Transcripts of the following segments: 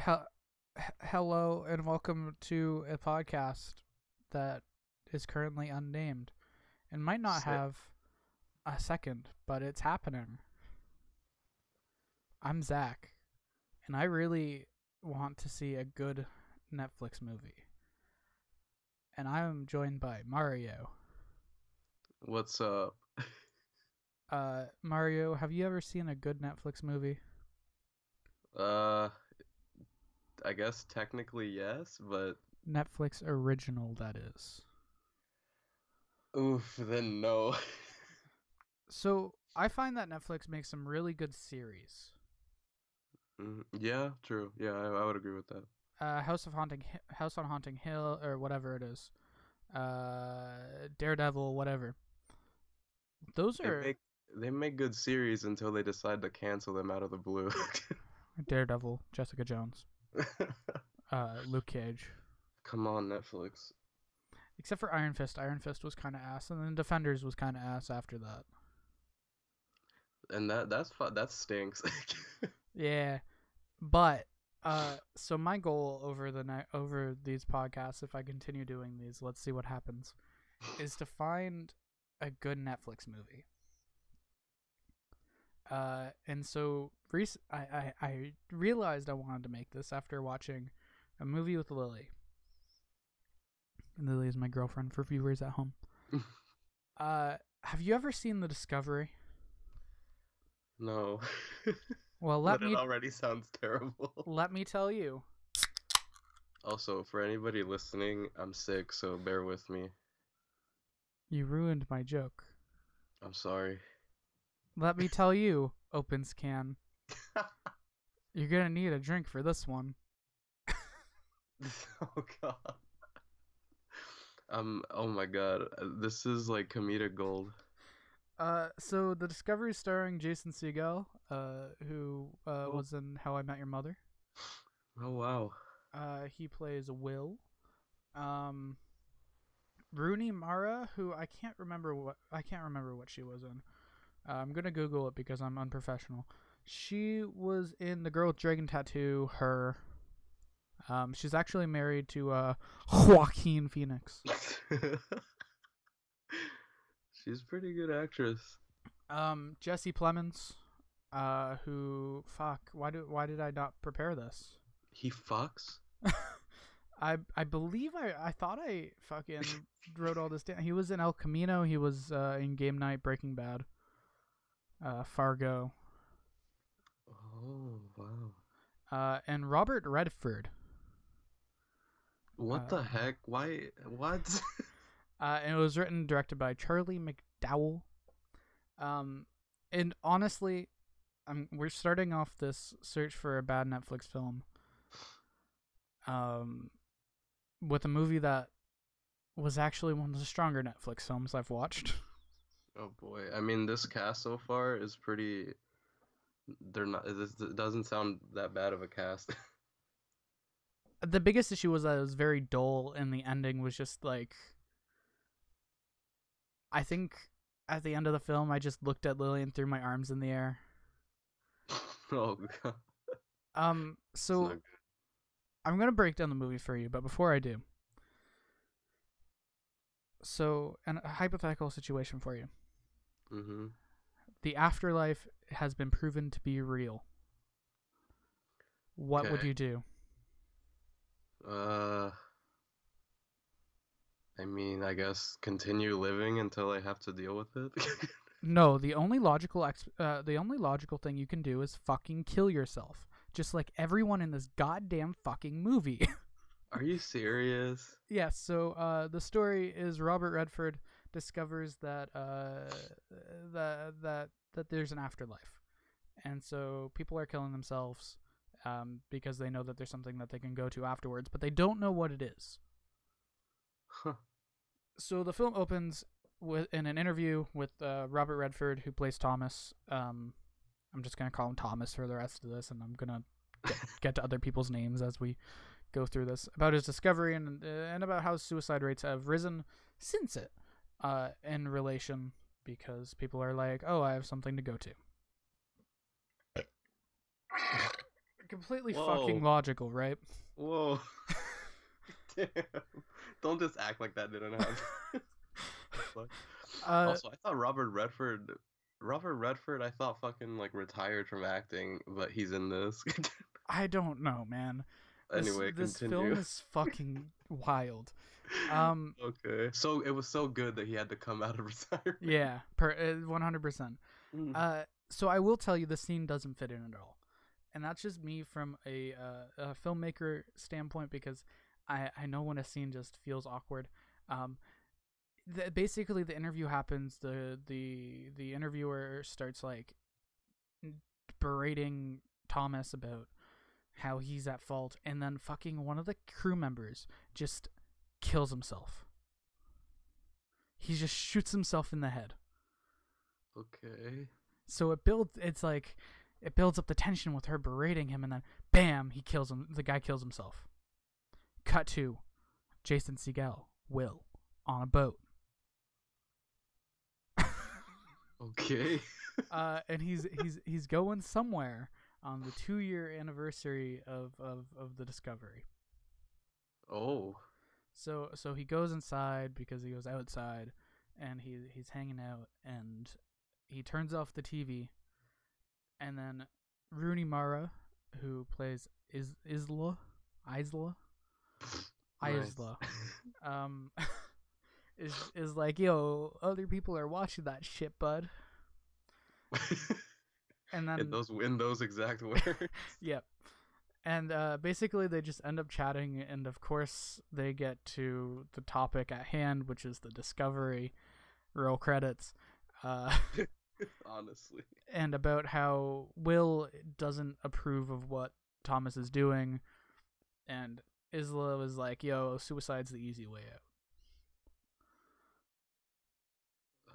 Hel- h- hello and welcome to a podcast that is currently unnamed and might not Sick. have a second, but it's happening. I'm Zach, and I really want to see a good Netflix movie. And I am joined by Mario. What's up? Uh, Mario, have you ever seen a good Netflix movie? Uh, I guess technically yes, but Netflix original, that is. oof, then no. So I find that Netflix makes some really good series. Mhm. yeah, true. Yeah, I, I would agree with that. Uh, House of Haunting, House on Haunting Hill, or whatever it is. Uh, Daredevil, whatever. Those They are make they make good series until they decide to cancel them out of the blue. Daredevil, Jessica Jones, uh, Luke Cage. Come on, Netflix. Except for Iron Fist. Iron Fist was kind of ass, and then Defenders was kind of ass after that. And that that's that stinks. Yeah, but uh, so my goal over the night over these podcasts, if I continue doing these, let's see what happens, is to find a good Netflix movie. Uh, and so rec- I, I I realized I wanted to make this after watching a movie with Lily. And Lily is my girlfriend for viewers at home. uh, have you ever seen The Discovery? no. Well, let but me it already sounds terrible. let me tell you. Also, for anybody listening, I'm sick, so bear with me. You ruined my joke. I'm sorry. Let me tell you, opens can. You're gonna need a drink for this one. oh god. Um. Oh my god. This is like comedic gold. Uh, so the Discovery starring Jason Segel, uh, who uh, Oh. was in How I Met Your Mother. Oh wow. Uh, he plays Will. Um, Rooney Mara, who I can't remember what I can't remember what she was in. Uh, I'm gonna Google it because I'm unprofessional. She was in The Girl with Dragon Tattoo. Her. Um, she's actually married to uh Joaquin Phoenix. She's a pretty good actress. Um, Jesse Plemons, uh, who fuck, why do why did I not prepare this? He fucks. I I believe I I thought I fucking wrote all this down. He was in El Camino. He was uh, in Game Night, Breaking Bad, uh, Fargo, Oh wow. uh, and Robert Redford. What Uh, the heck? Why? What? Uh, and it was written and directed by Charlie McDowell. Um, and honestly, I'm we're starting off this search for a bad Netflix film. Um, with a movie that was actually one of the stronger Netflix films I've watched. oh boy. I mean, this cast so far is pretty. They're not. This it doesn't sound that bad of a cast. the biggest issue was that it was very dull, and the ending was just like. I think at the end of the film, I just looked at Lily and threw my arms in the air. oh god. Um, so. I'm gonna break down the movie for you, but before I do, so an, a hypothetical situation for you: Mm-hmm. the afterlife has been proven to be real. What would you do? Uh, I mean, I guess continue living until I have to deal with it. No, the only logical ex- uh, the only logical thing you can do is fucking kill yourself, just like everyone in this goddamn fucking movie. Are you serious? Yes. So uh, the story is Robert Redford discovers that uh, that that that there's an afterlife, and so people are killing themselves um, because they know that there's something that they can go to afterwards, but they don't know what it is. Huh. So the film opens with in an interview with uh, Robert Redford, who plays Thomas. Um, I'm just gonna call him Thomas for the rest of this, and I'm gonna get, get to other people's names as we go through this about his discovery and uh, and about how suicide rates have risen since it, uh, in relation because people are like, oh, I have something to go to. completely fucking logical, right? Whoa. Damn. Don't just act like that didn't happen. Uh, also, I thought Robert Redford. Robert Redford, I thought fucking like retired from acting, but he's in this. I don't know, man. This, anyway, this continue. film is fucking wild. Um, okay. So it was so good that he had to come out of retirement. yeah, per uh, one hundred percent. Mm. Uh, so I will tell you, the scene doesn't fit in at all, and that's just me from a, uh, a filmmaker standpoint because I I know when a scene just feels awkward. Um, the, basically the interview happens. The the the interviewer starts like berating Thomas about how he's at fault, and then fucking one of the crew members just kills himself. He just shoots himself in the head. Okay. So it builds. It's like it builds up the tension with her berating him, and then bam, he kills him. The guy kills himself. Cut to Jason Segel, Will, on a boat, Okay. uh, and he's he's he's going somewhere on the two year anniversary of, of of the discovery. Oh. So so he goes inside because he goes outside, and he he's hanging out, and he turns off the TV, and then Rooney Mara, who plays is Isla, Isla, Nice. Isla, um, is is like yo, other people are watching that shit, bud. And then in those in those exact words. Yep. And uh, basically, they just end up chatting, and of course, they get to the topic at hand, which is the discovery. Roll credits. Uh, Honestly. and about how Will doesn't approve of what Thomas is doing, and Isla was like, "Yo, suicide's the easy way out."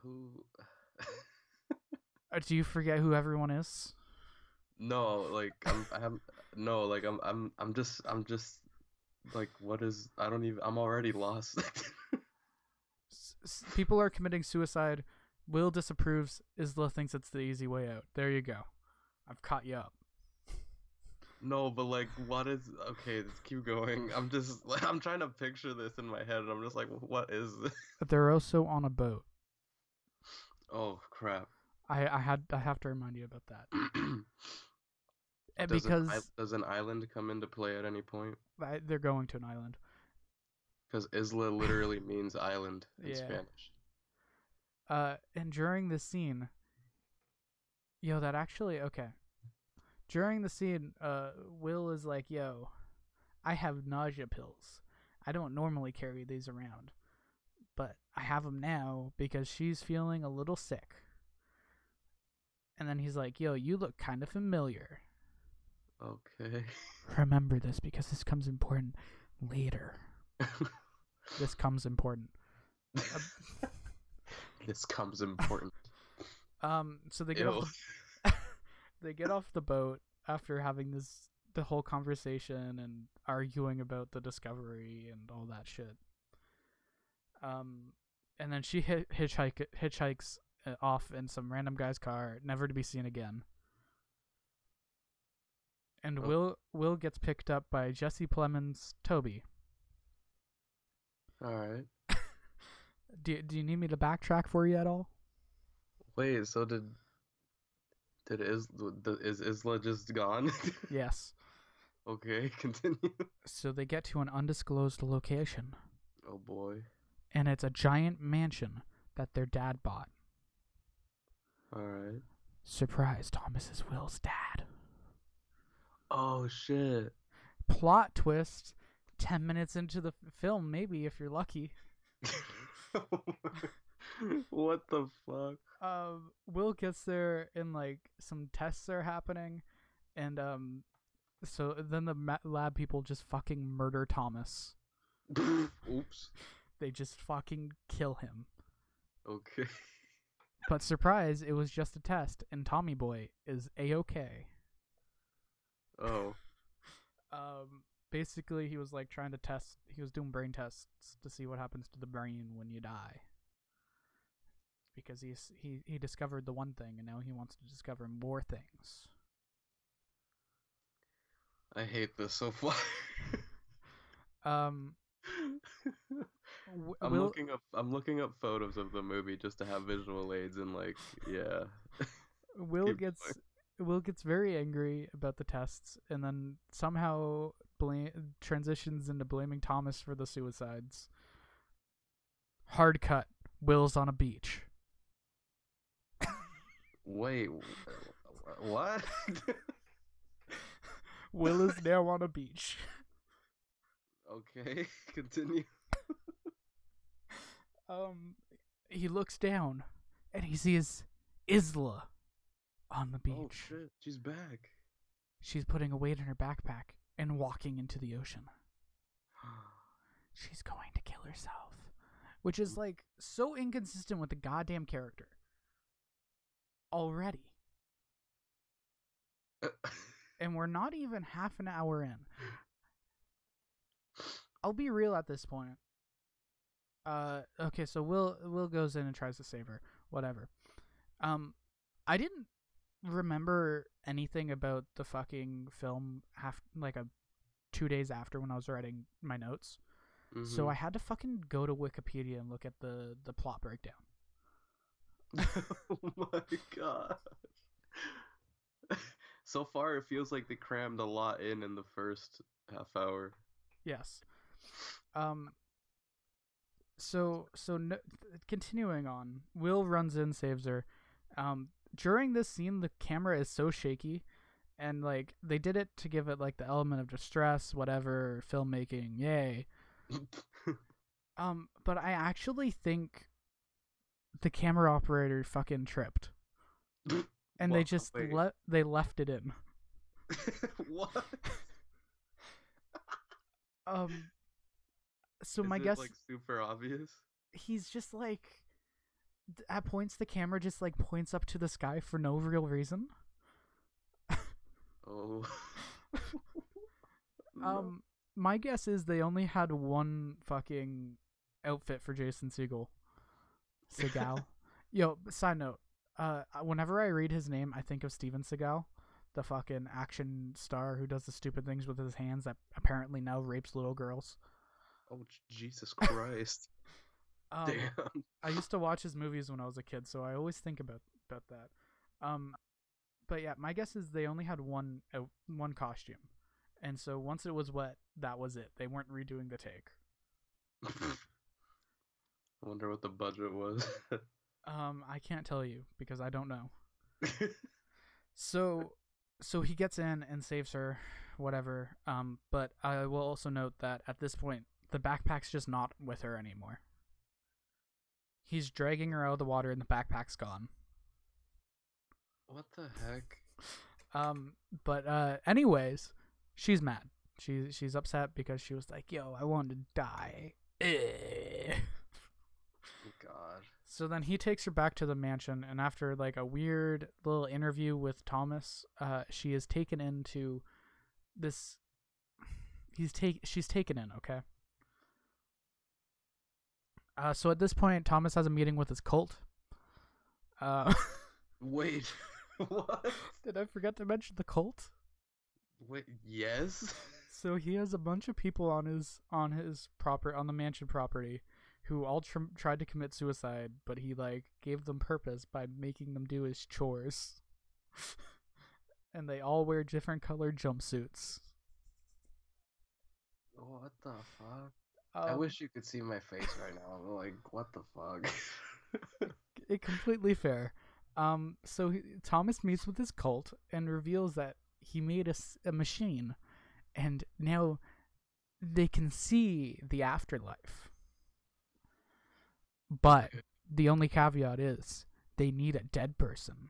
Who? Do you forget who everyone is? no, like I'm. I haven't. No, like I'm. I'm. I'm just. I'm just. Like what is? I don't even. I'm already lost. People are committing suicide. Will disapproves. Isla thinks it's the easy way out. There you go. I've caught you up. no, but like, what is? Okay, let's keep going. I'm just. Like, I'm trying to picture this in my head, and I'm just like, what is this? They're also on a boat. Oh crap. I, I had I have to remind you about that does because an, does an island come into play at any point? I, they're going to an island. Because Isla literally means island in Yeah. Spanish. Uh, and during the scene, yo, that actually okay. During the scene, uh, Will is like, "Yo, I have nausea pills. I don't normally carry these around, but I have them now because she's feeling a little sick." And then he's like, "Yo, you look kind of familiar. Okay. Remember this because this comes important later. This comes important." this comes important. Um, so they get Ew. off the, they get off the boat after having this the whole conversation and arguing about the discovery and all that shit. Um, and then she hitchhike hitchhikes Uh, off in some random guy's car, never to be seen again. And Oh. Will Will gets picked up by Jesse Plemons' Toby. All right. Do do you need me to backtrack for you at all? Wait. So did did Is is Isla just gone? Yes. okay. Continue. So they get to an undisclosed location. Oh boy. and it's a giant mansion that their dad bought. All right. Surprise, Thomas is Will's dad. Oh shit. Plot twist 10 minutes into the film, maybe if you're lucky. what the fuck? Um, Will gets there and like some tests are happening, and um, so then the lab people just fucking murder Thomas. Oops. They just fucking kill him. Okay. But surprise, it was just a test, and Tommy Boy is a okay. Oh. um basically he was like trying to test he was doing brain tests to see what happens to the brain when you die because he's he he discovered the one thing and now he wants to discover more things I hate this so far. Um, I'm Will looking up. I'm looking up photos of the movie just to have visual aids and like, yeah. Will keep gets Will gets very angry about the tests, and then somehow blame transitions into blaming Thomas for the suicides. Hard cut. Will's on a beach. Wait, what? Will is now on a beach. okay, continue. Um, he looks down, and he sees Isla on the beach. Oh beach. shit, she's back. She's putting a weight in her backpack and walking into the ocean. She's going to kill herself. Which is like so inconsistent with the goddamn character. Already. And we're not even half an hour in. I'll be real at this point. Uh okay, so Will Will goes in and tries to save her. Whatever. Um I didn't remember anything about the fucking film half like a 2 days after when I was writing my notes. So Mhm. I had to fucking go to Wikipedia and look at the the plot breakdown. oh my god. so far, it feels like they crammed a lot in in the first half hour. Yes. Um. So so no, continuing on, Will runs in, saves her. Um. During this scene, the camera is so shaky, and like they did it to give it like the element of distress, whatever filmmaking, yay. Um. But I actually think the camera operator fucking tripped, and they just let they left it in. what? Um. So Is my it, guess like super obvious. he's just like at points the camera just like points up to the sky for no real reason. Oh. Um my guess is they only had one fucking outfit for Jason Segel. Segal. Yo, side note. Uh whenever I read his name, I think of Steven Seagal, the fucking action star who does the stupid things with his hands that apparently now rapes little girls. Oh Jesus Christ! Um, Damn. I used to watch his movies when I was a kid, so I always think about about that. Um, but yeah, my guess is they only had one uh, one costume, and so once it was wet, that was it. They weren't redoing the take. I wonder what the budget was. Um, I can't tell you because I don't know. So, so he gets in and saves her, whatever. Um, but I will also note that at this point, the backpack's just not with her anymore. He's dragging her out of the water, and the backpack's gone. what the heck? Um, but uh, anyways, she's mad. She's she's upset because she was like, "Yo, I wanted to die." God. So then he takes her back to the mansion, and after like a weird little interview with Thomas, uh, she is taken into this. He's take she's taken in, okay. Uh, so at this point, Thomas has a meeting with his cult. Uh, Wait. what? did I forget to mention the cult? Wait. Yes. So he has a bunch of people on his on his proper on the mansion property who all tr- tried to commit suicide, but he like gave them purpose by making them do his chores. and they all wear different colored jumpsuits. What the fuck? I Um, wish you could see my face right now. I'm like, what the fuck? it completely fair. Um, so he, Thomas meets with his cult and reveals that he made a machine, and now they can see the afterlife. But the only caveat is they need a dead person.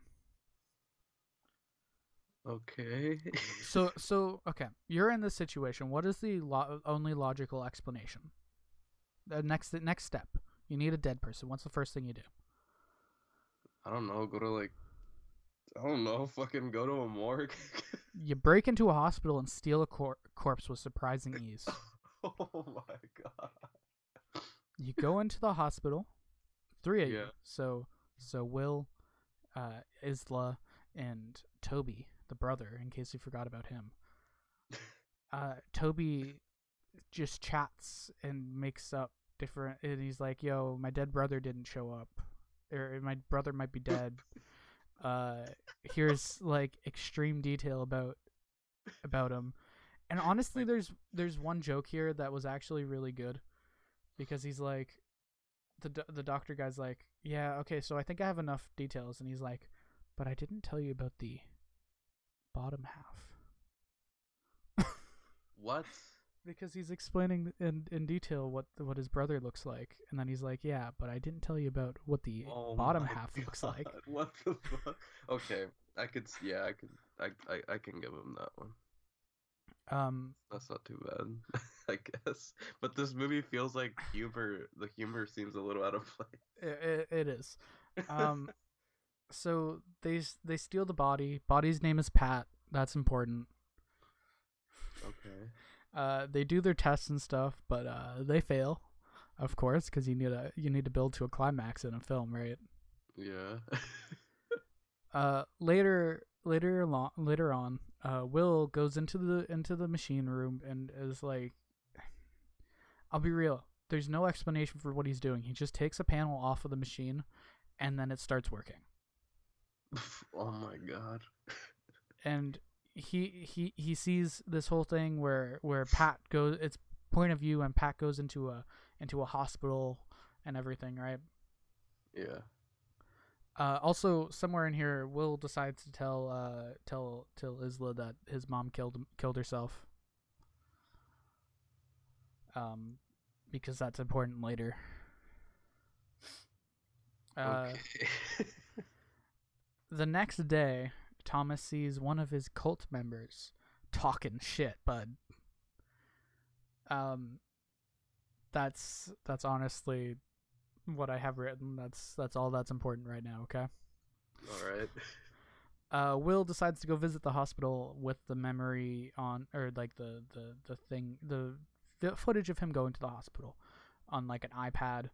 Okay. So, so okay, you're in this situation. What is the lo- only logical explanation? The next, the next step. You need a dead person. What's the first thing you do? I don't know. Go to like, I don't know. Fucking go to a morgue. You break into a hospital and steal a cor- corpse with surprising ease. oh my god. You go into the hospital, three of you. Yeah. So, so Will, uh, Isla, and Toby, the brother. In case you forgot about him. uh, Toby just chats and makes up different. And he's like, "Yo, my dead brother didn't show up, or my brother might be dead." uh, here's like extreme detail about about him, and honestly, there's there's one joke here that was actually really good, because he's like, the do- the doctor guy's like, "Yeah, okay, so I think I have enough details," and he's like, "But I didn't tell you about the bottom half." What? because he's explaining in in detail what what his brother looks like, and then he's like, "Yeah, but I didn't tell you about what the Oh bottom half looks like." What the fuck? Okay, I could. Yeah, I could. I, I I can give him that one. Um, That's not too bad, I guess. But this movie feels like humor. The humor seems a little out of place. it, it is. Um, so they they steal the body. Body's name is Pat. That's important. okay. Uh, they do their tests and stuff, but uh, they fail, of course, because you need a you need to build to a climax in a film, right? Yeah. uh later later along later on uh will goes into the into the machine room and is like i'll be real there's no explanation for what he's doing he just takes a panel off of the machine and then it starts working oh my god. and he he he sees this whole thing where where pat goes it's point of view and pat goes into a into a hospital and everything right Yeah. Uh, also, somewhere in here, Will decides to tell uh, tell tell Isla that his mom killed killed herself. Um, because that's important later. Uh, okay. the next day, Thomas sees one of his cult members talking shit, bud. Um, that's that's honestly what I have written. That's that's all that's important right now. Okay. All right. uh, Will decides to go visit the hospital with the memory on, or like the the the thing, the, the footage of him going to the hospital on like an iPad,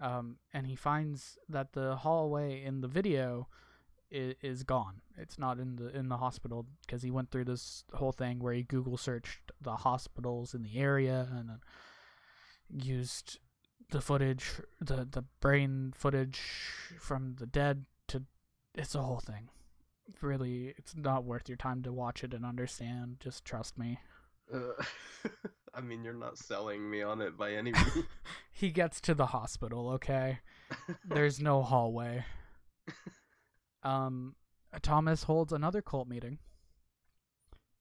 um, and he finds that the hallway in the video is, is gone. It's not in the in the hospital because he went through this whole thing where he Google searched the hospitals in the area and then used the footage, the the brain footage from the dead to. It's a whole thing really it's not worth your time to watch it and understand just trust me Uh, I mean, you're not selling me on it by any means. he gets to the hospital okay there's no hallway um thomas holds another cult meeting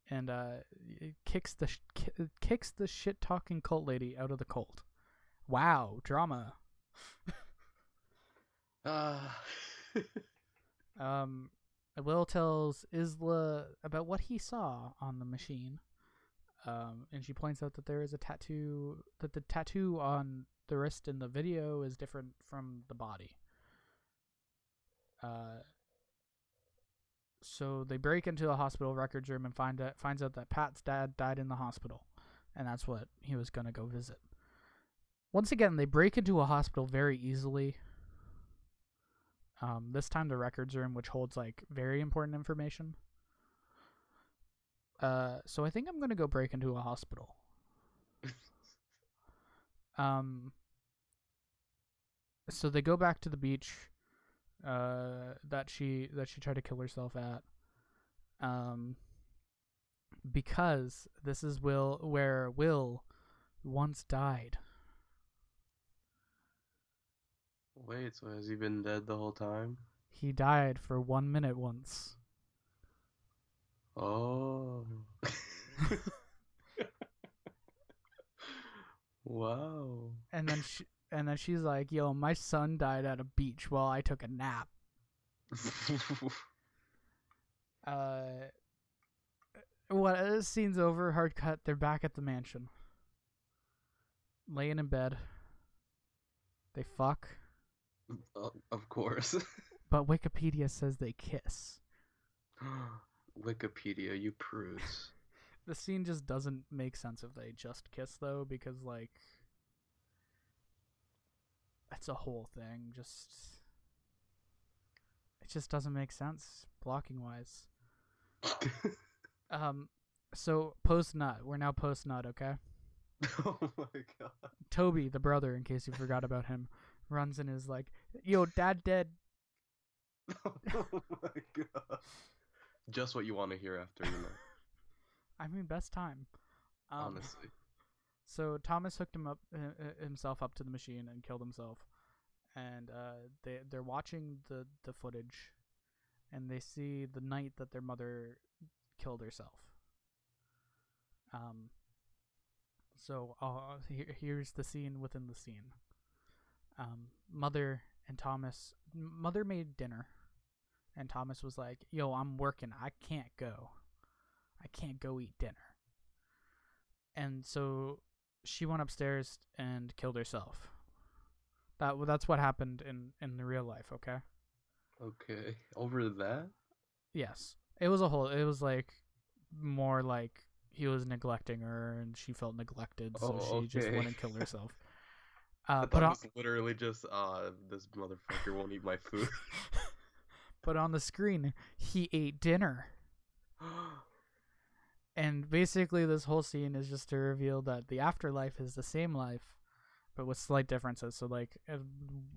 and uh kicks the sh- kicks the shit talking cult lady out of the cult wow drama Ah. Um, Will tells Isla about what he saw on the machine. Um, and she points out that there is a tattoo, that the tattoo on the wrist in the video is different from the body. Uh, so they break into the hospital records room and find out, finds out that Pat's dad died in the hospital, and that's what he was gonna go visit. Once again, they break into a hospital very easily. Um, this time the records room, which holds like very important information. Uh, so I think I'm gonna go break into a hospital. Um. So they go back to the beach, uh, that she that she tried to kill herself at. Um. Because this is Will where Will once died. Wait, so has he been dead the whole time? He died for one minute once. Oh. wow. And then she and then she's like, "Yo, my son died at a beach while I took a nap." Uh, what This scene's over? Hard cut. They're back at the mansion, laying in bed. They fuck, of course. but Wikipedia says they kiss. Wikipedia, you prudes. The scene just doesn't make sense if they just kiss though, because like, it's a whole thing. Just, it just doesn't make sense blocking wise. Um, So post nut. We're now post nut. Okay. oh my god. Toby, the brother, in case you forgot about him, runs and is like, "Yo, dad dead." oh my god. Just what you want to hear after, you know. I mean, best time. Um, honestly. So Thomas hooked him up uh, uh, himself up to the machine and killed himself. And uh, they they're watching the the footage, and they see the night that their mother killed herself. Um. So uh, here, here's the scene within the scene. Um, mother and Thomas. Mother made dinner, and Thomas was like, "Yo, I'm working. I can't go. I can't go eat dinner." And so she went upstairs and killed herself. That that's what happened in in the real life. Okay. Okay. Over that? Yes, it was a whole. It was like more like he was neglecting her, and she felt neglected, so Oh, she just went okay. and killed herself. Uh, but it on, was literally just, uh, this motherfucker won't eat my food. but on the screen, he ate dinner. And basically, this whole scene is just to reveal that the afterlife is the same life, but with slight differences. So, like,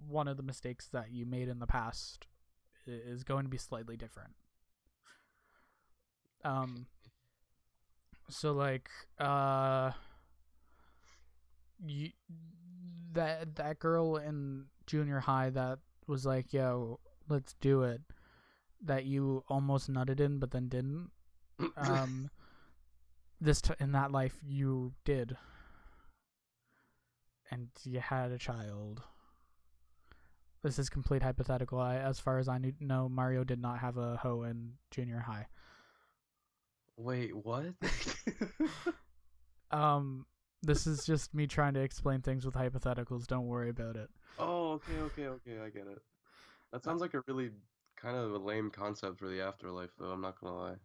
one of the mistakes that you made in the past is going to be slightly different. Um. So, like, uh, you that that girl in junior high that was like, "Yo, let's do it," that you almost nutted in, but then didn't um this t- in that life you did. And you had a child. This is complete hypothetical. I, as far as i knew, know mario did not have a hoe in junior high. Wait, what? um this is just me trying to explain things with hypotheticals. Don't worry about it. Oh, okay, okay, okay, I get it. That sounds like a really kind of a lame concept for the afterlife, though, I'm not gonna lie.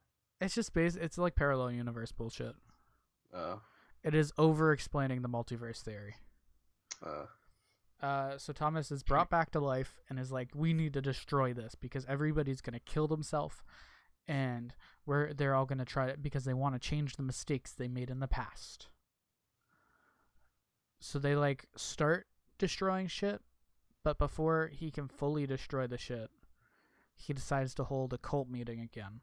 It's just base it's like parallel universe bullshit Uh, it is over explaining the multiverse theory uh, Uh, so Thomas is brought back to life and is like, "We need to destroy this because everybody's gonna kill themselves, and we're they're all gonna try it because they want to change the mistakes they made in the past." So they like start destroying shit, but before he can fully destroy the shit, he decides to hold a cult meeting again.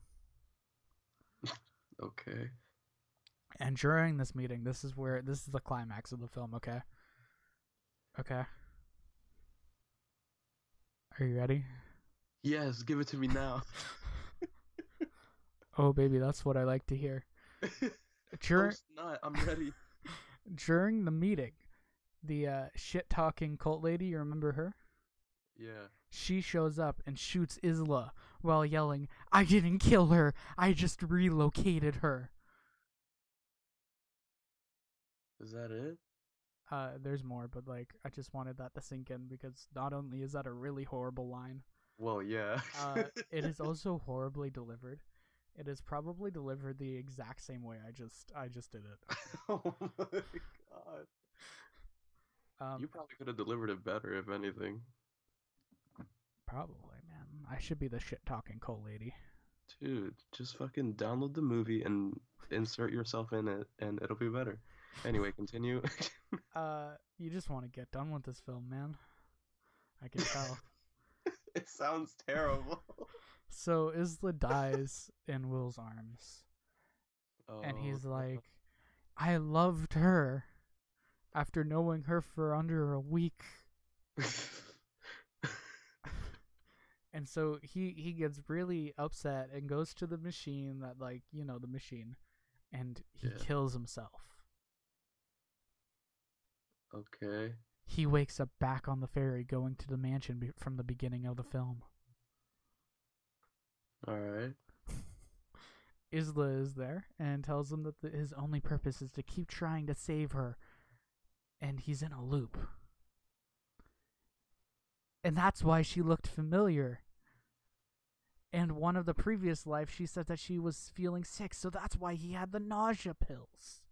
okay. And during this meeting, this is where this is the climax of the film. Okay. Okay. Are you ready? Yes, give it to me now. Oh, baby, that's what I like to hear. Dur- Post nut, I'm ready. during the meeting, the uh, shit talking cult lady, you remember her? Yeah. She shows up and shoots Isla while yelling, I didn't kill her, I just relocated her. Is that it? Uh, there's more, but like, I just wanted that to sink in because not only is that a really horrible line, Well, yeah. uh, it is also horribly delivered. It is probably delivered the exact same way I just I just did it. oh my god. Um, you probably could have delivered it better, if anything. probably. I should be the shit talking cult lady. Dude, just fucking download the movie and insert yourself in it, and it'll be better. Anyway, continue. Uh, you just want to get done with this film, man. I can tell. it sounds terrible. so Isla dies in Will's arms, and he's Oh, like, "I loved her." After knowing her for under a week, and so he he gets really upset and goes to the machine that like you know the machine, and he Yeah. kills himself. okay. He wakes up back on the ferry going to the mansion be- from the beginning of the film. Alright. Isla is there and tells him that the, his only purpose is to keep trying to save her, and he's in a loop. And that's why she looked familiar. And one of the previous life she said that she was feeling sick, so that's why he had the nausea pills.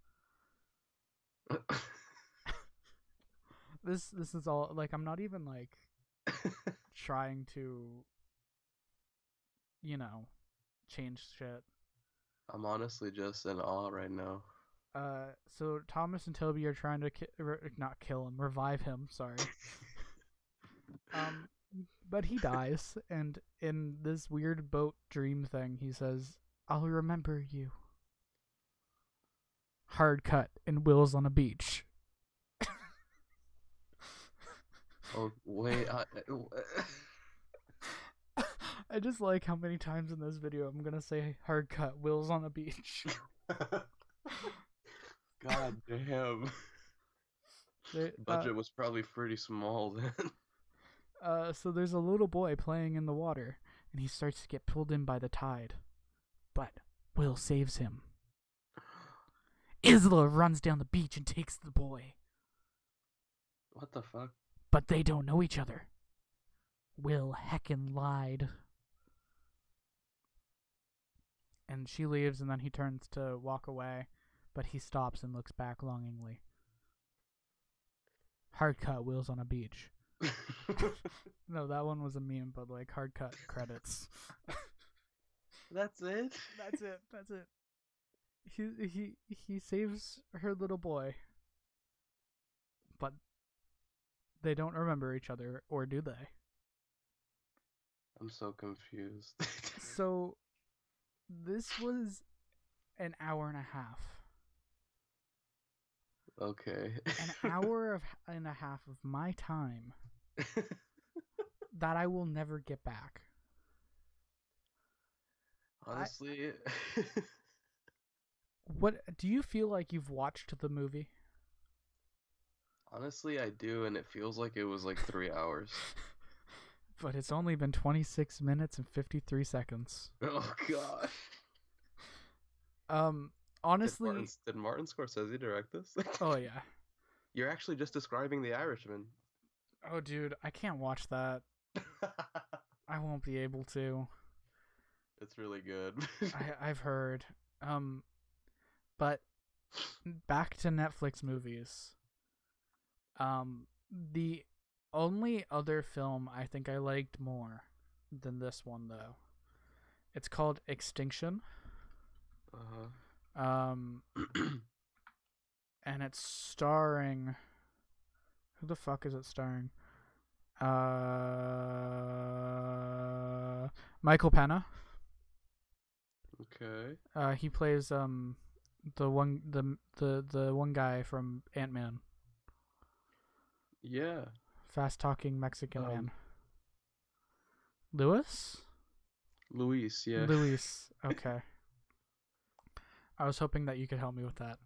This this is all like I'm not even like trying to, you know, change shit. I'm honestly just in awe right now. Uh, so Thomas and Toby are trying to ki- re- not kill him, revive him. Sorry. um, but he dies, and in this weird boat dream thing, he says, "I'll remember you." Hard cut, and Will's on a beach. Oh wait, I, I just like how many times in this video I'm gonna say hard cut. Will's on a beach. God damn. They- uh, Budget was probably pretty small then. Uh, so there's a little boy playing in the water, and he starts to get pulled in by the tide. But Will saves him. Isla runs down the beach and takes the boy, What the fuck? but they don't know each other. Will heckin' lied. And she leaves, and then he turns to walk away, but he stops and looks back longingly. Hard cut, Will's on a beach. No, that one was a meme, but like hard cut credits. That's it. That's it. That's it. He he he saves her little boy. But they don't remember each other, or do they? I'm so confused. So this was an hour and a half. okay. An hour of and a half of my time that I will never get back. Honestly, What do you feel like you've watched the movie? honestly, I do, and it feels like it was like three hours. But it's only been 26 minutes and 53 seconds. Oh god. Um Did honestly, Martin, did Martin Scorsese direct this? oh yeah. You're actually just describing The Irishman. Oh dude, I can't watch that. I won't be able to. it's really good. I I've heard. Um but back to Netflix movies. Um the only other film I think I liked more than this one though. It's called Extinction. uh-huh. Um and it's starring who the fuck is it starring? Uh Michael Pena. okay. Uh he plays um the one the the the one guy from Ant-Man. Yeah. Fast talking Mexican Um, man. Lewis? Luis, yeah. Luis. Okay. I was hoping that you could help me with that.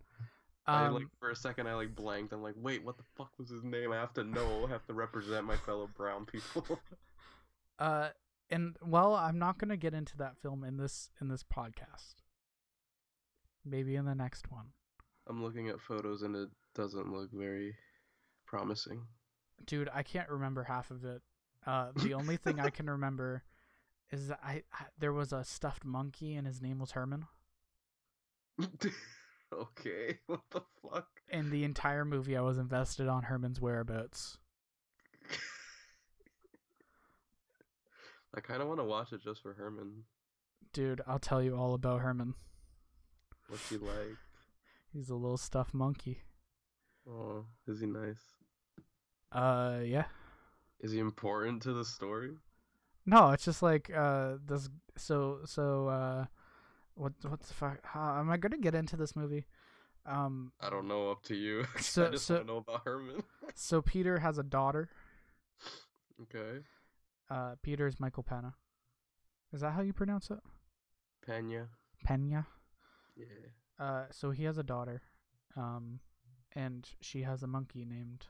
I Um, like for a second I like blanked. I'm like, wait, what the fuck was his name? I have to know. I have to represent my fellow brown people. Uh, and well, I'm not gonna get into that film in this in this podcast. Maybe in the next one, I'm looking at photos and it doesn't look very promising. dude. I can't remember half of it. Uh, the only thing I can remember is that I, I there was a stuffed monkey and his name was Herman. okay, what the fuck? And the entire movie, I was invested on Herman's whereabouts. I kind of want to watch it just for Herman. Dude, I'll tell you all about Herman. What's he like? He's a little stuffed monkey. Oh, is he nice? Uh, yeah. Is he important to the story? No, it's just like uh this. So so uh, what what the fuck? How am I gonna get into this movie? Um, I don't know. Up to you. So- I just so- want to know about Herman. so Peter has a daughter. okay. Uh, Peter is Michael Pena. Is that how you pronounce it? Pena. Pena. Yeah. Uh, so he has a daughter. Um, and she has a monkey named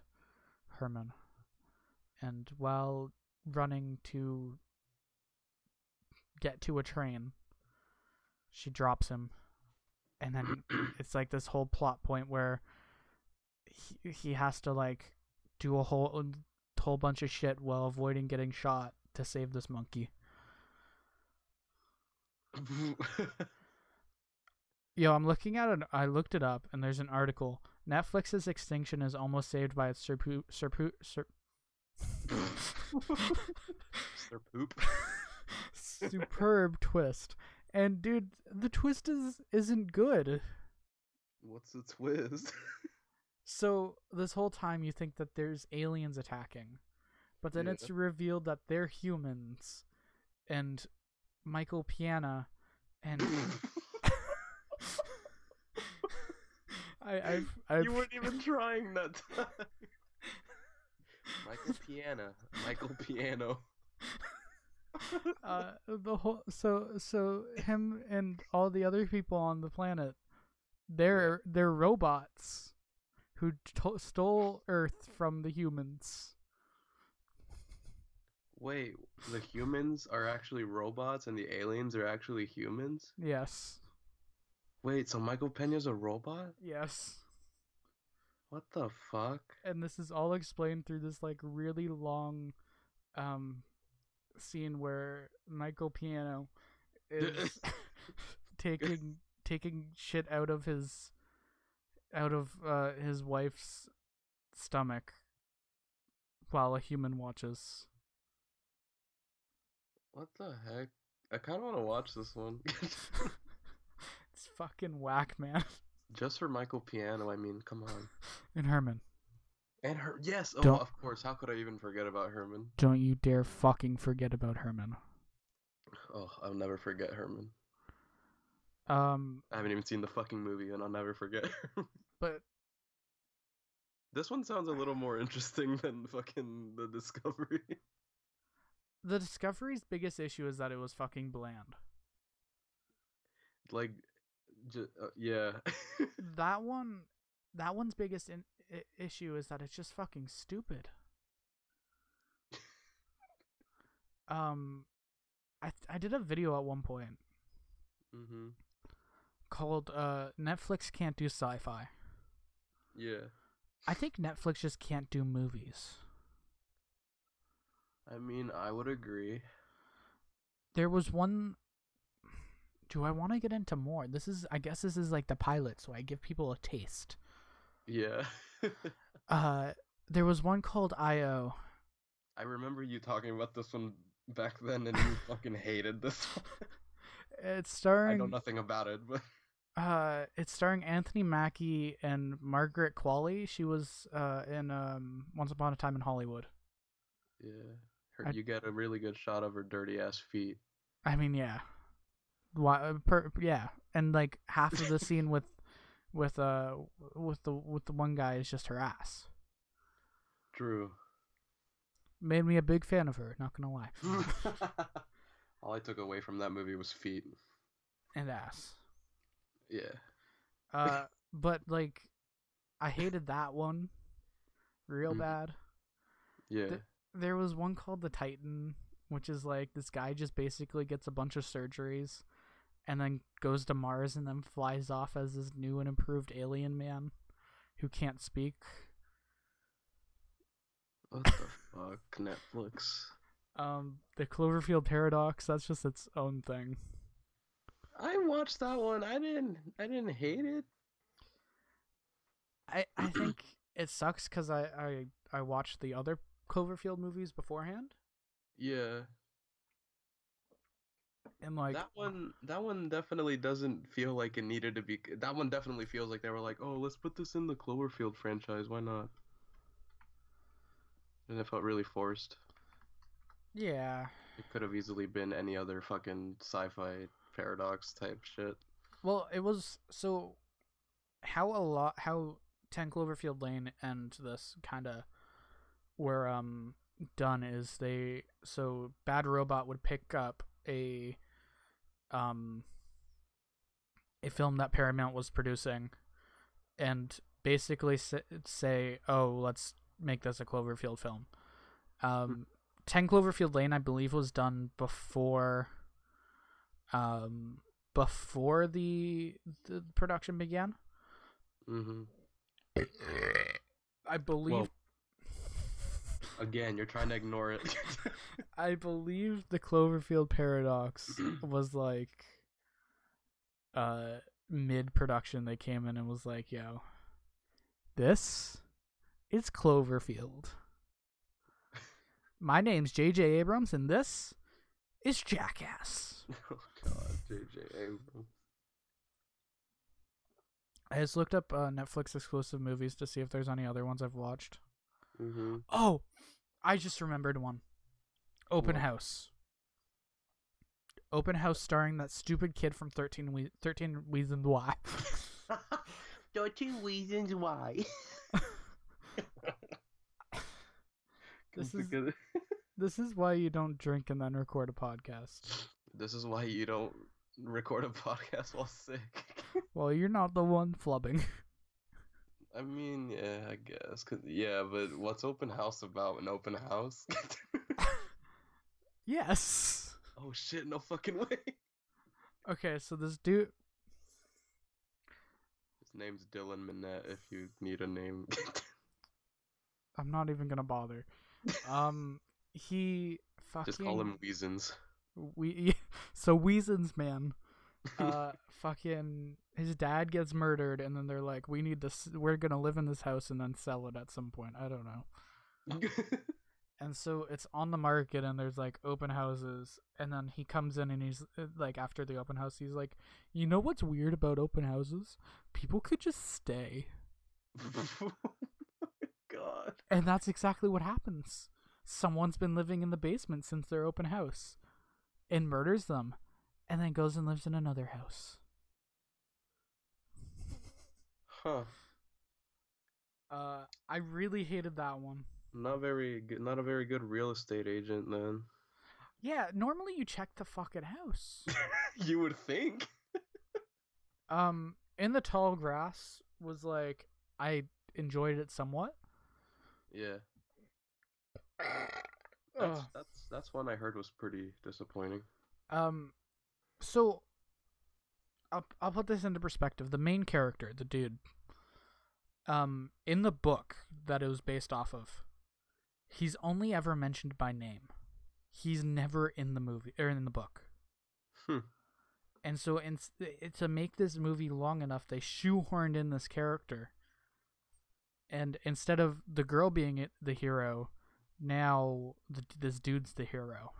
Herman. And while running to get to a train, she drops him. And then it's like this whole plot point where he, he has to like do a whole whole bunch of shit while avoiding getting shot to save this monkey. Yo, I'm looking at it. I looked it up, and there's an article. Netflix's extinction is almost saved by its surpu- surpu- sur- Sir poop. superb twist. And dude, the twist is isn't good. What's the twist? So this whole time you think that there's aliens attacking, but then Yeah. it's revealed that they're humans, and Michael Piana, and I I've, I've you weren't even trying that time. Michael Piana. Michael Piano. Uh the whole so so him and all the other people on the planet, they're they're robots, who to- stole Earth from the humans. Wait, the humans are actually robots and the aliens are actually humans? Yes, Wait, so Michael Pena's a robot? yes. What the fuck? and this is all explained through this like really long um scene where Michael Piano is taking taking shit out of his out of uh his wife's stomach while a human watches. What the heck? I kind of want to watch this one. it's fucking whack, man. Just for Michael Piano, I mean, come on. And Herman, And her, yes, oh, Don't- of course. How could I even forget about Herman? don't you dare fucking forget about Herman. Oh, I'll never forget Herman. Um, I haven't even seen the fucking movie, and I'll never forget. Herman. but this one sounds a little more interesting than fucking the Discovery. the Discovery's biggest issue is that it was fucking bland. like, j- uh, yeah. that one that one's biggest in, issue is that it's just fucking stupid um i th- i did a video at one point mm-hmm. called uh netflix can't do sci-fi Yeah. i think netflix just can't do movies I mean, I would agree. there was one do i want to get into more this is i guess this is like the pilot so i give people a taste Yeah. uh there was one called io I remember you talking about this one back then, and you fucking hated this one. it's starring. I know nothing about it, but Uh, it's starring Anthony Mackie and Margaret Qualley. She was uh in um Once Upon a Time in Hollywood. yeah, her, I- you get a really good shot of her dirty ass feet. I mean, yeah, why? uh, Per, yeah, and like half of the scene with with uh with the with the one guy is just her ass. True. Made me a big fan of her. Not gonna lie, All I took away from that movie was feet. and ass. Yeah. Uh, but like, I hated that one, real Mhm. bad. Yeah. Th- there was one called the Titan, which is like this guy just basically gets a bunch of surgeries and then goes to Mars and then flies off as this new and improved alien man who can't speak. What the fuck, Netflix? Um, the Cloverfield paradox, that's just its own thing. I watched that one. I didn't. I didn't hate it. I I think it sucks cuz I I I watched the other Cloverfield movies beforehand Yeah. And like that one. That one definitely doesn't feel like it needed to be. That one definitely feels like they were like, oh, let's put this in the Cloverfield franchise. Why not? And it felt really forced. yeah. It could have easily been any other fucking sci-fi paradox type shit. Well, it was so how a lot how Ten Cloverfield Lane and this kind of were um done is they so Bad Robot would pick up a um a film that Paramount was producing and basically say, "Oh, let's make this a Cloverfield film." Um 10 Cloverfield Lane I believe was done before um before the the production began. Mm-hmm. I believe Well- Again, you're trying to ignore it. I believe the Cloverfield paradox was like uh mid production they came in and was like, "Yo, this is Cloverfield. My name's JJ Abrams and this is Jackass." oh god, J.J. Abrams. I just looked up uh, Netflix exclusive movies to see if there's any other ones I've watched. Mm-hmm. Oh, I just remembered one. Open What? House. Open House starring that stupid kid from 13, we- 13 Reasons Why. there are two reasons why. This is- this is why you don't drink and then record a podcast. This is why you don't record a podcast while sick. Well, you're not the one flubbing. I mean, yeah, I guess. Cause, yeah, but what's open house about? An open house? yes. oh shit! No fucking way. Okay, so this dude. His name's Dylan Minnette. If you need a name. I'm not even gonna bother. Um, he fucking. Just call him Weezens. we so Weason's man uh fucking his dad gets murdered and then they're like we need this we're gonna live in this house and then sell it at some point. I don't know. And so it's on the market and there's like open houses and then he comes in and he's uh, like after the open house he's like you know what's weird about open houses? People could just stay. God. and that's exactly what happens. Someone's been living in the basement since their open house and murders them and then goes and lives in another house Huh. Uh, I really hated that one. Not very good. Not a very good real estate agent then. Yeah, normally you check the fucking house. you would think. um, in the tall grass was like I enjoyed it somewhat. Yeah. That's, that's that's one I heard was pretty disappointing. Um, so I'll I'll put this into perspective. The main character, the dude, um, in the book that it was based off of, he's only ever mentioned by name. He's never in the movie or in the book. Hmm. And so, in, to make this movie long enough, they shoehorned in this character. And instead of the girl being it, the hero, now the, this dude's the hero.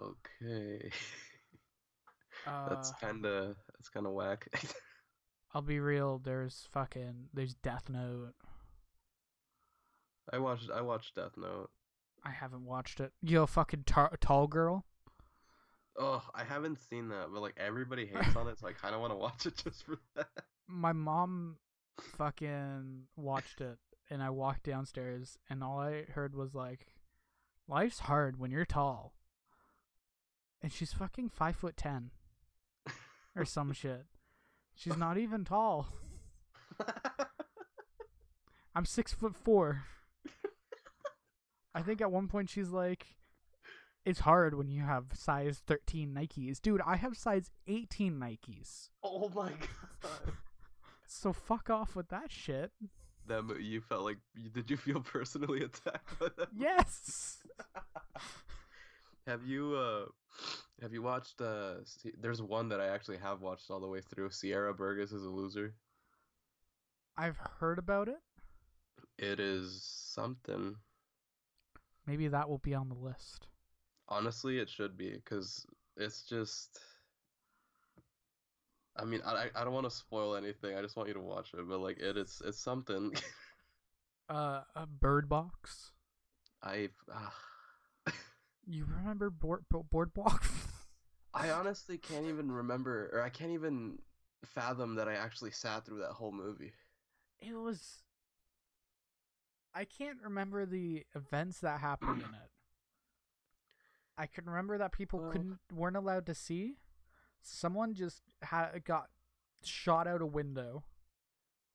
Okay. Uh, that's kind of that's kind of whack. I'll be real. There's fucking there's Death Note. I watched I watched Death Note. I haven't watched it. Yo, fucking tar- tall girl. Oh, I haven't seen that, but like everybody hates on it, so I kind of want to watch it just for that. My mom fucking watched it, and I walked downstairs, and all I heard was like, "Life's hard when you're tall." And she's fucking five foot ten or some shit. She's not even tall. I'm six foot four. I think at one point she's like, "It's hard when you have size 13 Nikes, dude. I have size 18 Nikes, oh my god. so fuck off with that shit." That you felt like did you feel personally attacked by that? Yes. Have you uh have you watched uh there's one that I actually have watched all the way through. Sierra Burgess is a loser. I've heard about it. It is something. Maybe that will be on the list. Honestly, it should be cuz it's just I mean, I I- don't want to spoil anything. I just want you to watch it, but like it is it's something. Uh, a Bird Box. I ah. You remember board Bo- Boardwalk? I honestly can't even remember or I can't even fathom that I actually sat through that whole movie. it was. I can't remember the events that happened in it. I can remember that people Well- couldn't weren't allowed to see. Someone just had got shot out a window.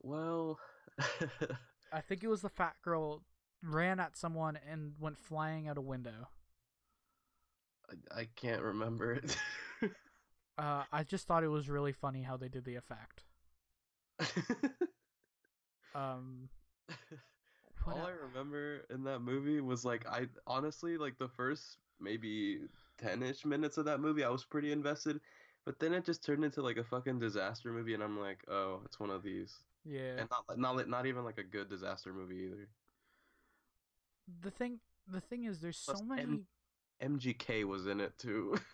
Well, I think it was the fat girl ran at someone and went flying out a window. I, I can't remember it. Uh, I just thought it was really funny how they did the effect. Um, what All I remember in that movie was like I honestly like the first maybe 10ish minutes of that movie I was pretty invested, but then it just turned into like a fucking disaster movie and I'm like, "Oh, it's one of these." yeah. And not not like- not even like a good disaster movie either. the thing, the thing is, there's so many. MGK was in it too.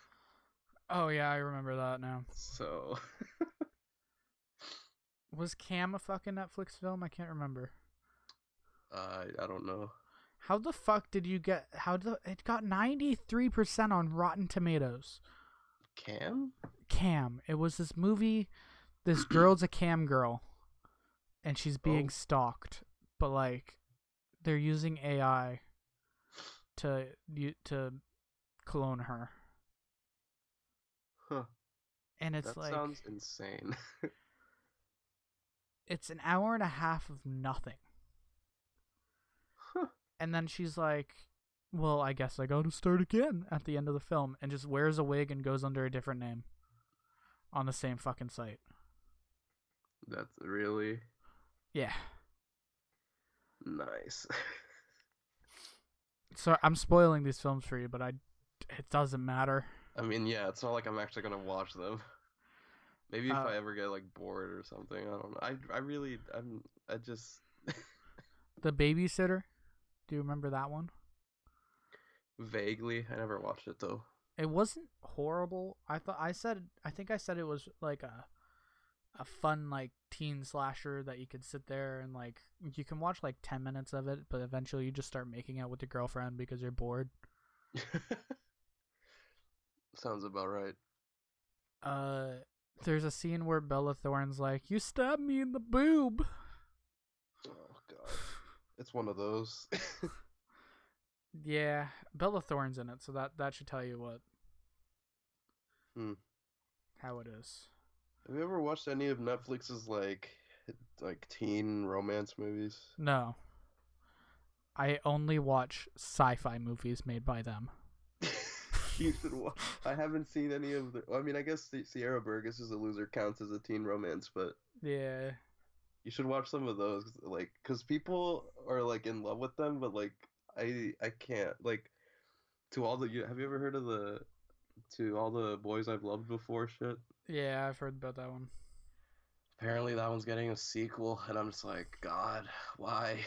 Oh yeah, I remember that now. So Was Cam a fucking Netflix film? I can't remember. I I don't know. How the fuck did you get? How the it got ninety three percent on Rotten Tomatoes? Cam? Cam. It was this movie. This girl's a cam girl, and she's being Oh. stalked. But like, they're using AI to to clone her, Huh. and it's that like sounds insane. it's an hour and a half of nothing. Huh. And then she's like, "Well, I guess I got to start again" at the end of the film, and just wears a wig and goes under a different name on the same fucking site. That's really Yeah. nice. So I'm spoiling these films for you, but I it doesn't matter. I mean, yeah, it's not like I'm actually gonna watch them. Maybe if Uh, I ever get like bored or something, I don't know. I I really I'm I just The Babysitter. Do you remember that one? vaguely I never watched it though. It wasn't horrible. I thought I said I think I said it was like a a fun like teen slasher that you could sit there and like you can watch like 10 minutes of it, but eventually you just start making out with your girlfriend because you're bored. Sounds about right. Uh there's a scene where Bella Thorne's like, "You stabbed me in the boob." Oh god. It's one of those. Yeah, Bella Thorne's in it, so that that should tell you what Hmm. how it is. Have you ever watched any of Netflix's like like teen romance movies? No. I only watch sci-fi movies made by them. You should watch. I haven't seen any of the. I mean, I guess the Sierra Burgess is a loser counts as a teen romance, but Yeah. you should watch some of those, like, cause people are like in love with them, but like I I can't like. To all the you have you ever heard of the to all the boys I've loved before shit? Yeah, I've heard about that one. Apparently that one's getting a sequel, and I'm just like, God, why?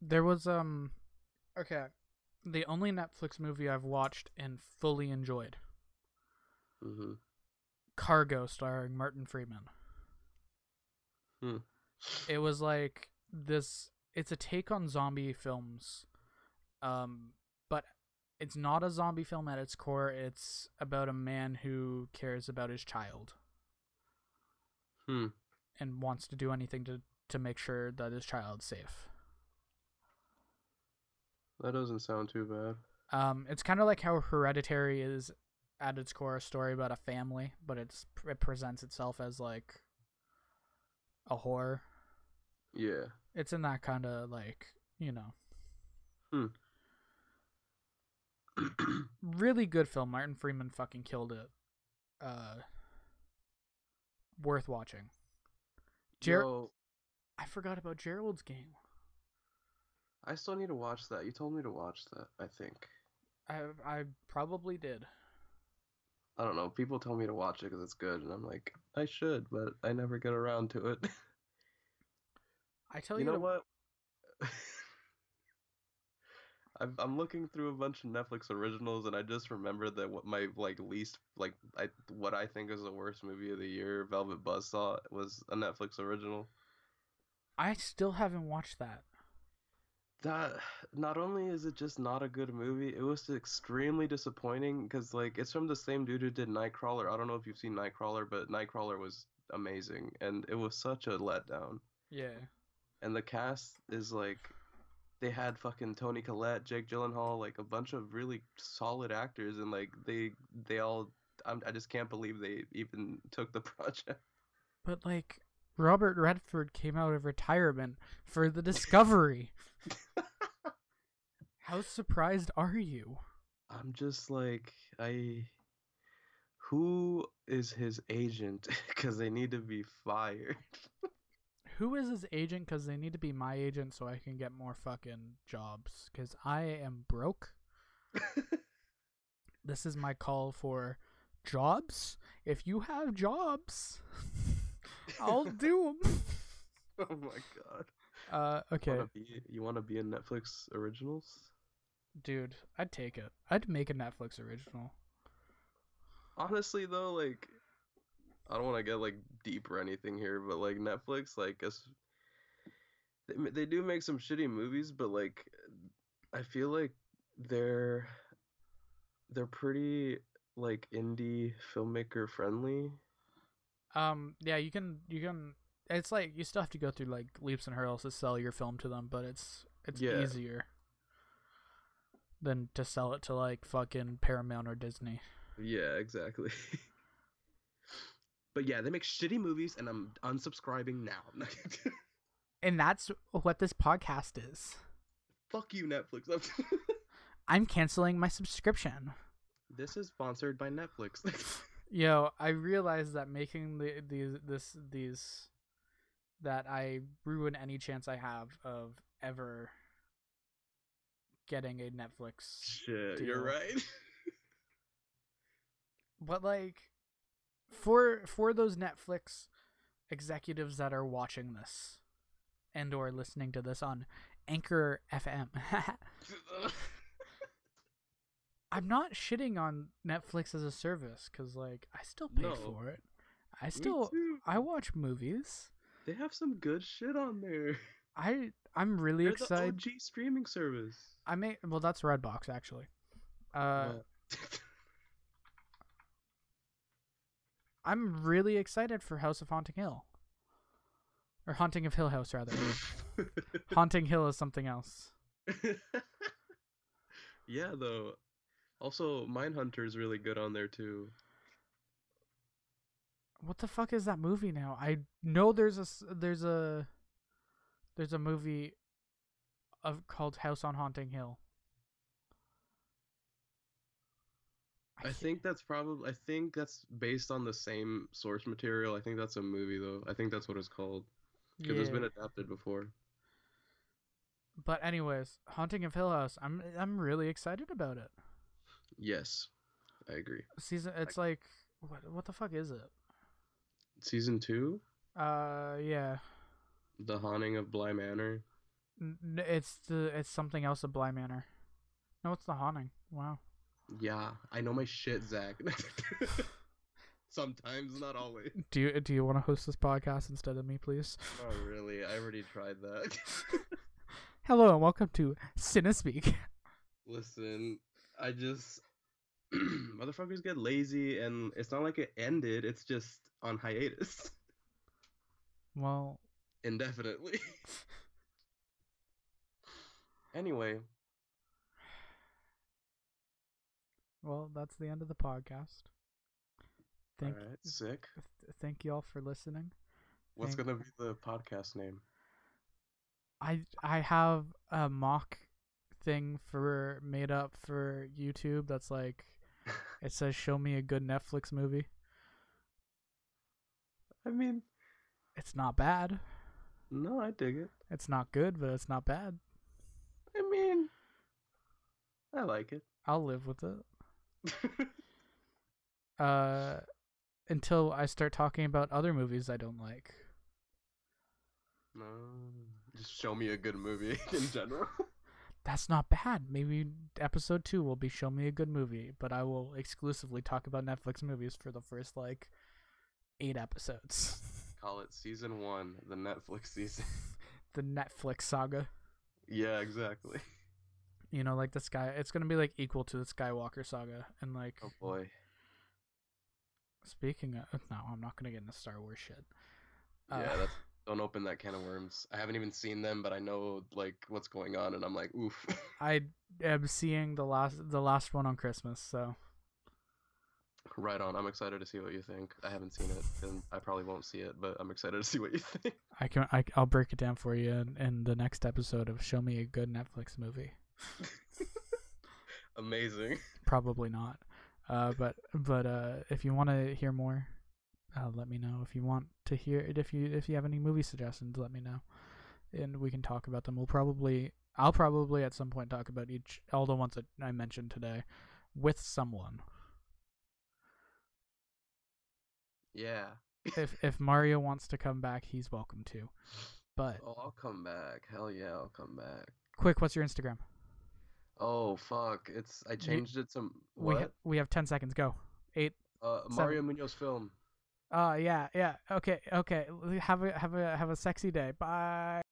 There was um okay. The only Netflix movie I've watched and fully enjoyed. hmm Cargo starring Martin Freeman. Hmm. It was like this it's a take on zombie films. Um but it's not a zombie film at its core. It's about a man who cares about his child Hmm. and wants to do anything to to make sure that his child's safe. That doesn't sound too bad. Um, it's kind of like how Hereditary is at its core a story about a family, but it's it presents itself as like a horror. Yeah. It's in that kind of like you know really good film. Martin Freeman fucking killed it. Uh, worth watching. Yo, I forgot about Gerald's game. I still need to watch that. You told me to watch that, I think. I I probably did. I don't know. People tell me to watch it because it's good, and I'm like, I should, but I never get around to it. I tell you you, know to- what? I'm I'm looking through a bunch of Netflix originals, and I just remembered that what my like least like I what I think is the worst movie of the year, Velvet Buzzsaw, was a Netflix original. I still haven't watched that. That not only is it just not a good movie, it was extremely disappointing because like it's from the same dude who did Nightcrawler. I don't know if you've seen Nightcrawler, but Nightcrawler was amazing and it was such a letdown. Yeah. And the cast is like they had fucking Toni Collette, Jake Gyllenhaal, like a bunch of really solid actors and like they they all I'm, I just can't believe they even took the project. But like Robert Redford came out of retirement for the Discovery. How surprised are you? I'm just like I who is his agent cuz they need to be fired. Who is his agent? Because they need to be my agent so I can get more fucking jobs. Because I am broke. This is my call for jobs. If you have jobs, I'll do them. oh my god. Uh, okay, Wanna be, you want to be in Netflix originals? dude, I'd take it. I'd make a Netflix original. honestly though, like I don't want to get like deep or anything here, but like Netflix, like as they they do make some shitty movies, but like I feel like they're they're pretty like indie filmmaker friendly. Um, yeah, you can you can. It's like you still have to go through like leaps and hurdles to sell your film to them, but it's it's Yeah. easier than to sell it to like fucking Paramount or Disney. Yeah, exactly. but yeah, they make shitty movies, and I'm unsubscribing now. And that's what this podcast is. Fuck you, Netflix. I'm canceling my subscription. this is sponsored by Netflix. Yo, I realized that making the these this these that I ruin any chance I have of ever getting a Netflix. Shit, you're right. But like for for those Netflix executives that are watching this and or listening to this on Anchor FM. I'm not shitting on Netflix as a service cuz like I still pay No. for it. I still. I watch movies. They have some good shit on there. I I'm really They're excited. the OG streaming service. I may well that's Redbox actually. Uh I'm really excited for House of Haunting Hill. Or Haunting of Hill House rather. Haunting Hill is something else. yeah, though. Also, Mindhunter is really good on there too. What the fuck is that movie now? I know there's a there's a there's a movie of called House on Haunting Hill. I think that's probably. I think that's based on the same source material. I think that's a movie though. I think that's what it's called because it's been adapted before. But anyways, Haunting of Hill House. I'm I'm really excited about it. Yes, I agree. Season it's like what what the fuck is it? Season two, Uh yeah. The Haunting of Bly Manor. N- it's the it's something else of Bly Manor. No, it's the haunting. Wow. Yeah, I know my shit, Zach. Sometimes, not always. Do you do you want to host this podcast instead of me, please? Not really. I already tried that. Hello and welcome to Cinespeak. Listen, I just motherfuckers get lazy, and it's not like it ended. It's just on hiatus Well, indefinitely. anyway, well, that's the end of the podcast. Thank all right, sick. th- thank you all for listening. What's Thank- gonna be the podcast name? I I have a mock thing for made up for YouTube that's like it says show me a good Netflix movie. I mean, It's not bad. no, I dig it. It's not good, but it's not bad. I mean, I like it. I'll live with it. Uh until I start talking about other movies I don't like. no, just show me a good movie in general. That's not bad. Maybe episode 2 will be show me a good movie, but I will exclusively talk about Netflix movies for the first like 8 episodes. Call it season one, the Netflix season. the Netflix saga. yeah, exactly. You know, like the sky it's going to be like equal to the Skywalker saga and like Oh boy. speaking of no, I'm not going to get into Star Wars shit. Uh, Yeah, that's don't open that can of worms. I haven't even seen them, but I know like what's going on, and I'm like, oof. I am seeing the last the last one on Christmas, so right on. I'm excited to see what you think. I haven't seen it, and I probably won't see it, but I'm excited to see what you think. I can I, I'll break it down for you in, in the next episode of Show Me a Good Netflix Movie. Amazing. Probably not, uh, but but uh, if you want to hear more, uh, let me know. If you want to hear it, if you if you have any movie suggestions, let me know, and we can talk about them. We'll probably I'll probably at some point talk about each all the ones that I mentioned today with someone. Yeah. if if Mario wants to come back, he's welcome to. But Oh, I'll come back. Hell yeah, I'll come back. quick, what's your Instagram? Oh fuck! It's I changed it to We what? ha- we have ten seconds. Go. Eight, Uh, Seven. Mario Munoz film. Uh yeah, yeah. Okay, okay. Have a have a have a sexy day. Bye.